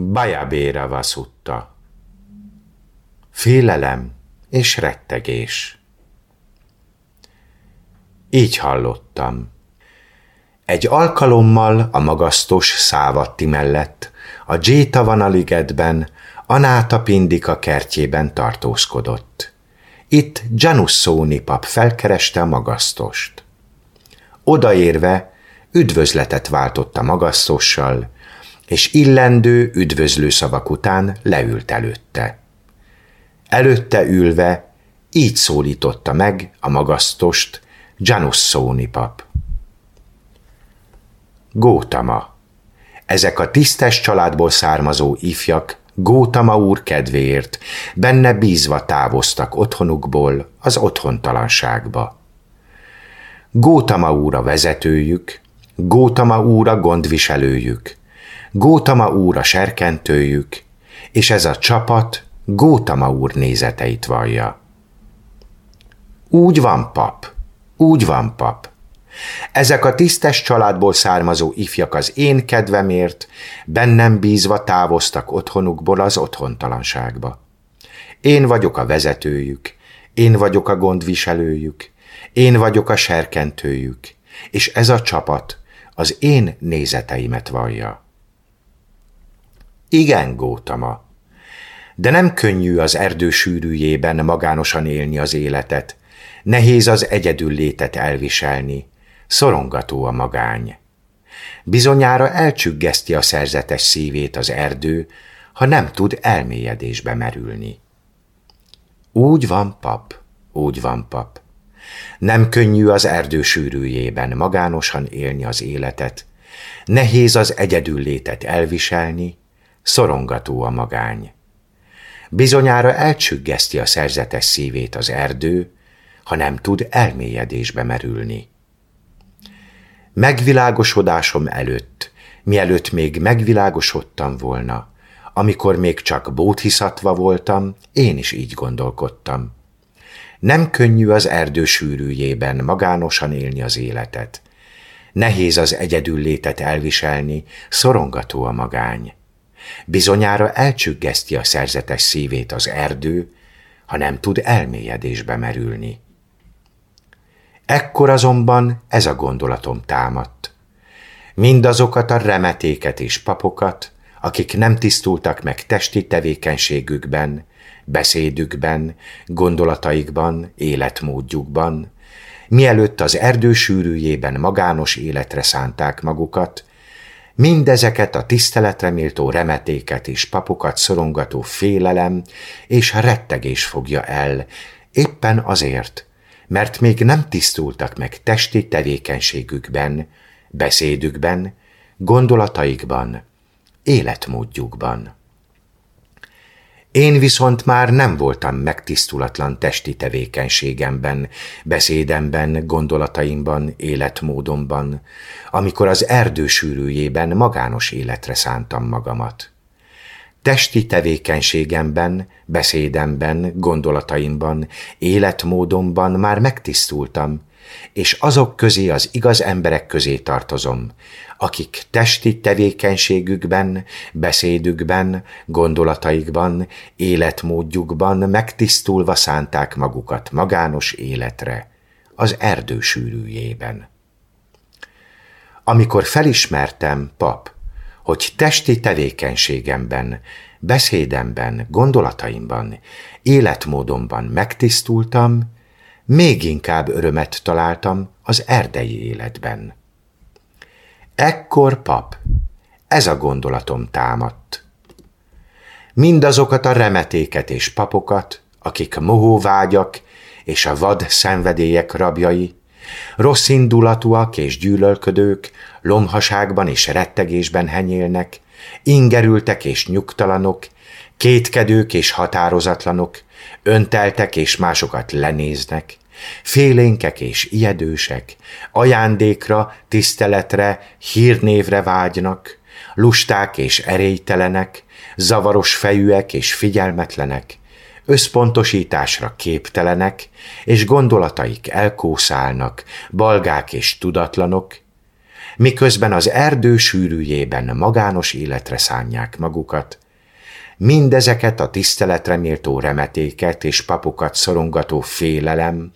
Bajabéra vaszutta. Félelem és rettegés. Így hallottam. Egy alkalommal a magasztos szávatti mellett, a Jétavanaligetben, Anáta Pindika kertjében tartózkodott. Itt Janusszóni pap felkereste a magasztost. Odaérve üdvözletet váltott a magasztossal, és illendő üdvözlő szavak után leült előtte. Előtte ülve így szólította meg a magasztost Janusszóni pap. Gótama. Ezek a tisztes családból származó ifjak Gótama úr kedvéért, benne bízva távoztak otthonukból az otthontalanságba. Gótama úr a vezetőjük, Gótama úr a gondviselőjük, Gótama úr a serkentőjük, és ez a csapat Gótama úr nézeteit vallja. Úgy van, pap, úgy van, pap. Ezek a tisztes családból származó ifjak az én kedvemért, bennem bízva távoztak otthonukból az otthontalanságba. Én vagyok a vezetőjük, én vagyok a gondviselőjük, én vagyok a serkentőjük, és ez a csapat az én nézeteimet vallja. Igen, Gótama, de nem könnyű az erdő sűrűjében magánosan élni az életet, nehéz az egyedül létet elviselni, szorongató a magány. Bizonyára elcsüggeszti a szerzetes szívét az erdő, ha nem tud elmélyedésbe merülni. Úgy van, pap, úgy van, pap. Nem könnyű az erdő sűrűjében magánosan élni az életet, nehéz az egyedül létet elviselni, szorongató a magány. Bizonyára elcsüggeszti a szerzetes szívét az erdő, ha nem tud elmélyedésbe merülni. Megvilágosodásom előtt, mielőtt még megvilágosodtam volna, amikor még csak bódhiszatva voltam, én is így gondolkodtam. Nem könnyű az erdő sűrűjében magánosan élni az életet. Nehéz az egyedül létet elviselni, szorongató a magány. Bizonyára elcsüggeszti a szerzetes szívét az erdő, ha nem tud elmélyedésbe merülni. Ekkor azonban ez a gondolatom támadt. Mindazokat a remetéket és papokat, akik nem tisztultak meg testi tevékenységükben, beszédükben, gondolataikban, életmódjukban, mielőtt az erdő sűrűjében magános életre szánták magukat, mindezeket a tiszteletre méltó remetéket és papokat szorongató félelem és rettegés fogja el, éppen azért, mert még nem tisztultak meg testi tevékenységükben, beszédükben, gondolataikban, életmódjukban. Én viszont már nem voltam megtisztulatlan testi tevékenységemben, beszédemben, gondolataimban, életmódomban, amikor az erdő sűrűjében magános életre szántam magamat. Testi tevékenységemben, beszédemben, gondolataimban, életmódomban már megtisztultam, és azok közé az igaz emberek közé tartozom, akik testi tevékenységükben, beszédükben, gondolataikban, életmódjukban megtisztulva szánták magukat magános életre, az erdő sűrűjében. Amikor felismertem, pap, hogy testi tevékenységemben, beszédemben, gondolataimban, életmódomban megtisztultam, még inkább örömet találtam az erdei életben. Ekkor, pap, ez a gondolatom támadt. Mindazokat a remetéket és papokat, akik mohóvágyak és a vad szenvedélyek rabjai, rossz indulatúak és gyűlölködők, lomhaságban és rettegésben henyélnek, ingerültek és nyugtalanok, kétkedők és határozatlanok, önteltek és másokat lenéznek, félénkek és ijedősek, ajándékra, tiszteletre, hírnévre vágynak, lusták és erélytelenek, zavaros fejűek és figyelmetlenek, összpontosításra képtelenek, és gondolataik elkószálnak, balgák és tudatlanok, miközben az erdő sűrűjében magános életre szánják magukat, mindezeket a tiszteletre méltó remetéket és papukat szorongató félelem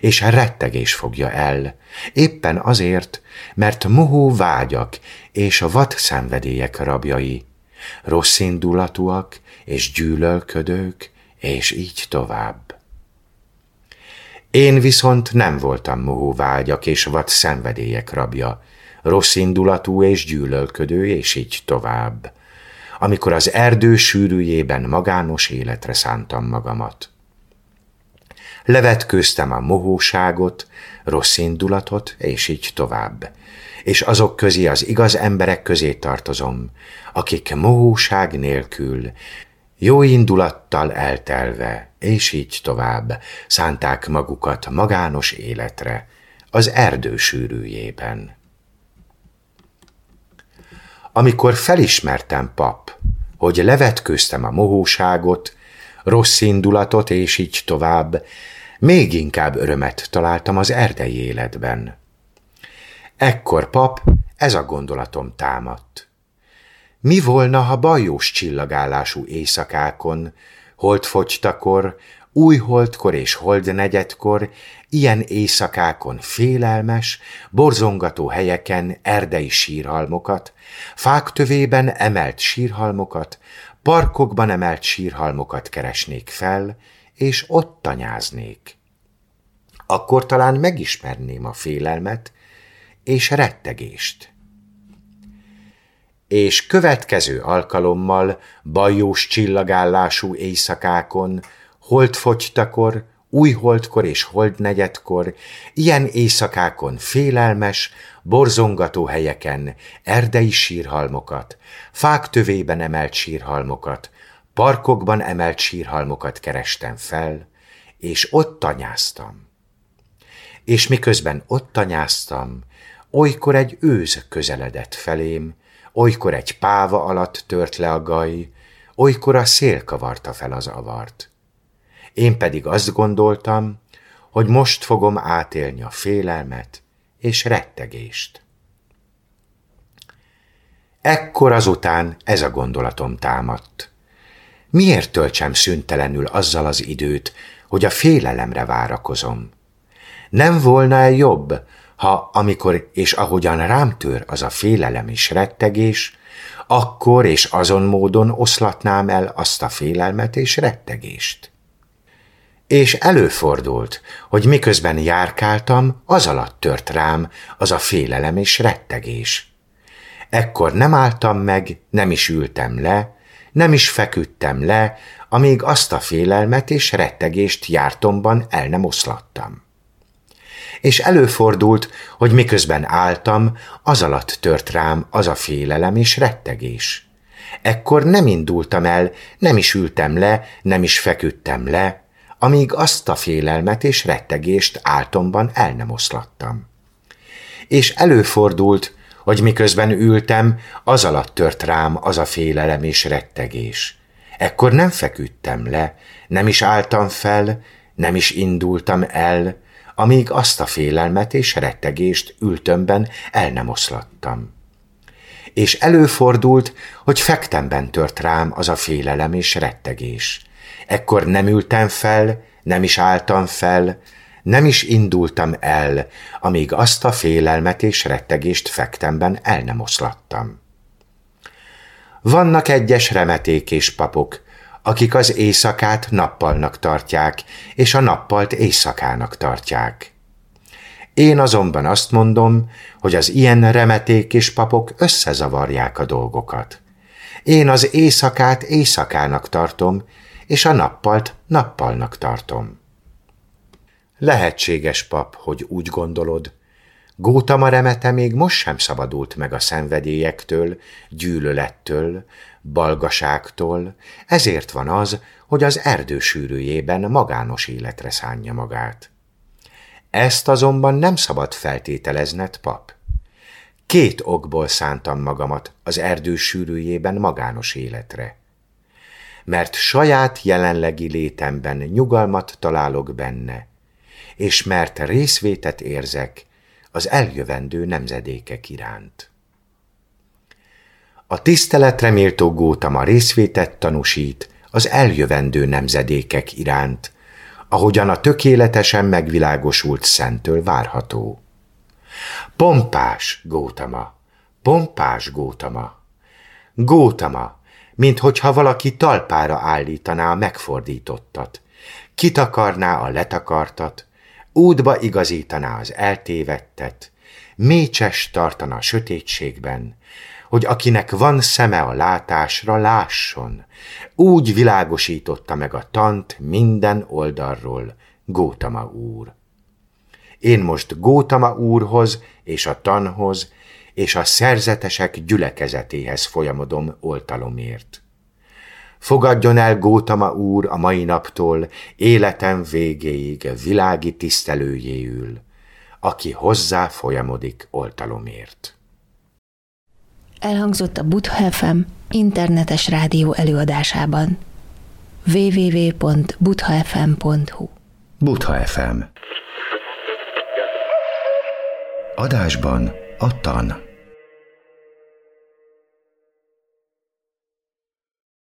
és rettegés fogja el, éppen azért, mert mohó vágyak és a vad szenvedélyek rabjai, rosszindulatúak és gyűlölködők, és így tovább. Én viszont nem voltam mohó vágyak és vad szenvedélyek rabja, rosszindulatú és gyűlölködő, és így tovább, amikor az erdő sűrűjében magános életre szántam magamat. Levetkőztem a mohóságot, rossz indulatot, és így tovább. És azok közé az igaz emberek közé tartozom, akik mohóság nélkül, jó indulattal eltelve, és így tovább, szánták magukat magános életre, az erdő sűrűjében. Amikor felismertem, pap, hogy levetkőztem a mohóságot, rossz indulatot, és így tovább, még inkább örömet találtam az erdei életben. Ekkor, pap, ez a gondolatom támadt. Mi volna, ha bajós csillagállású éjszakákon, holdfogytakor, új holdkor és holdnegyedkor, ilyen éjszakákon félelmes, borzongató helyeken erdei sírhalmokat, fák tövében emelt sírhalmokat, parkokban emelt sírhalmokat keresnék fel, és ott tanyáznék. Akkor talán megismerném a félelmet és rettegést. És következő alkalommal bajós csillagállású éjszakákon, holdfogytakor, új holdkor és holdnegyedkor, ilyen éjszakákon félelmes, borzongató helyeken erdei sírhalmokat, fák tövében emelt sírhalmokat, Parkokban emelt sírhalmokat kerestem fel, és ott tanyáztam. És miközben ott tanyáztam, olykor egy őz közeledett felém, olykor egy páva alatt tört le a gaj, olykor a szél kavarta fel az avart. Én pedig azt gondoltam, hogy most fogom átélni a félelmet és rettegést. Ekkor azután ez a gondolatom támadt. Miért töltsem szüntelenül azzal az időt, hogy a félelemre várakozom? Nem volna-e jobb, ha amikor és ahogyan rám tör az a félelem és rettegés, akkor és azon módon oszlatnám el azt a félelmet és rettegést. És előfordult, hogy miközben járkáltam, az alatt tört rám az a félelem és rettegés. Ekkor nem álltam meg, nem is ültem le, nem is feküdtem le, amíg azt a félelmet és rettegést jártomban el nem oszlattam. És előfordult, hogy miközben álltam, az alatt tört rám az a félelem és rettegés. Ekkor nem indultam el, nem is ültem le, nem is feküdtem le, amíg azt a félelmet és rettegést áltomban el nem oszlattam. És előfordult, hogy miközben ültem, az alatt tört rám az a félelem és rettegés. Ekkor nem feküdtem le, nem is álltam fel, nem is indultam el, amíg azt a félelmet és rettegést ültömben el nem oszlattam. És előfordult, hogy fektemben tört rám az a félelem és rettegés. Ekkor nem ültem fel, nem is álltam fel, nem is indultam el, amíg azt a félelmet és rettegést fektemben el nem oszlattam. Vannak egyes remeték és papok, akik az éjszakát nappalnak tartják, és a nappalt éjszakának tartják. Én azonban azt mondom, hogy az ilyen remeték és papok összezavarják a dolgokat. Én az éjszakát éjszakának tartom, és a nappalt nappalnak tartom. Lehetséges, pap, hogy úgy gondolod. Gótama remete még most sem szabadult meg a szenvedélyektől, gyűlölettől, balgaságtól, ezért van az, hogy az erdő sűrűjében magános életre szánja magát. Ezt azonban nem szabad feltételezned, pap. Két okból szántam magamat az erdő sűrűjében magános életre. Mert saját jelenlegi létemben nyugalmat találok benne, és mert részvétet érzek az eljövendő nemzedékek iránt. A tiszteletre méltó Gótama részvétet tanúsít az eljövendő nemzedékek iránt, ahogyan a tökéletesen megvilágosult szentől várható. Pompás Gótama, pompás Gótama, Gótama, mint hogyha valaki talpára állítaná a megfordítottat, kitakarná a letakartat, útba igazítaná az eltévettet, mécses tartana a sötétségben, hogy akinek van szeme a látásra, lásson. Úgy világosította meg a tant minden oldalról Gótama úr. Én most Gótama úrhoz és a tanhoz és a szerzetesek gyülekezetéhez folyamodom oltalomért. Fogadjon el Gótama úr a mai naptól életem végéig világi tisztelőjéül, aki hozzá folyamodik oltalomért. Elhangzott a Butha FM internetes rádió előadásában www.buthafm.hu Butha FM Adásban a tan.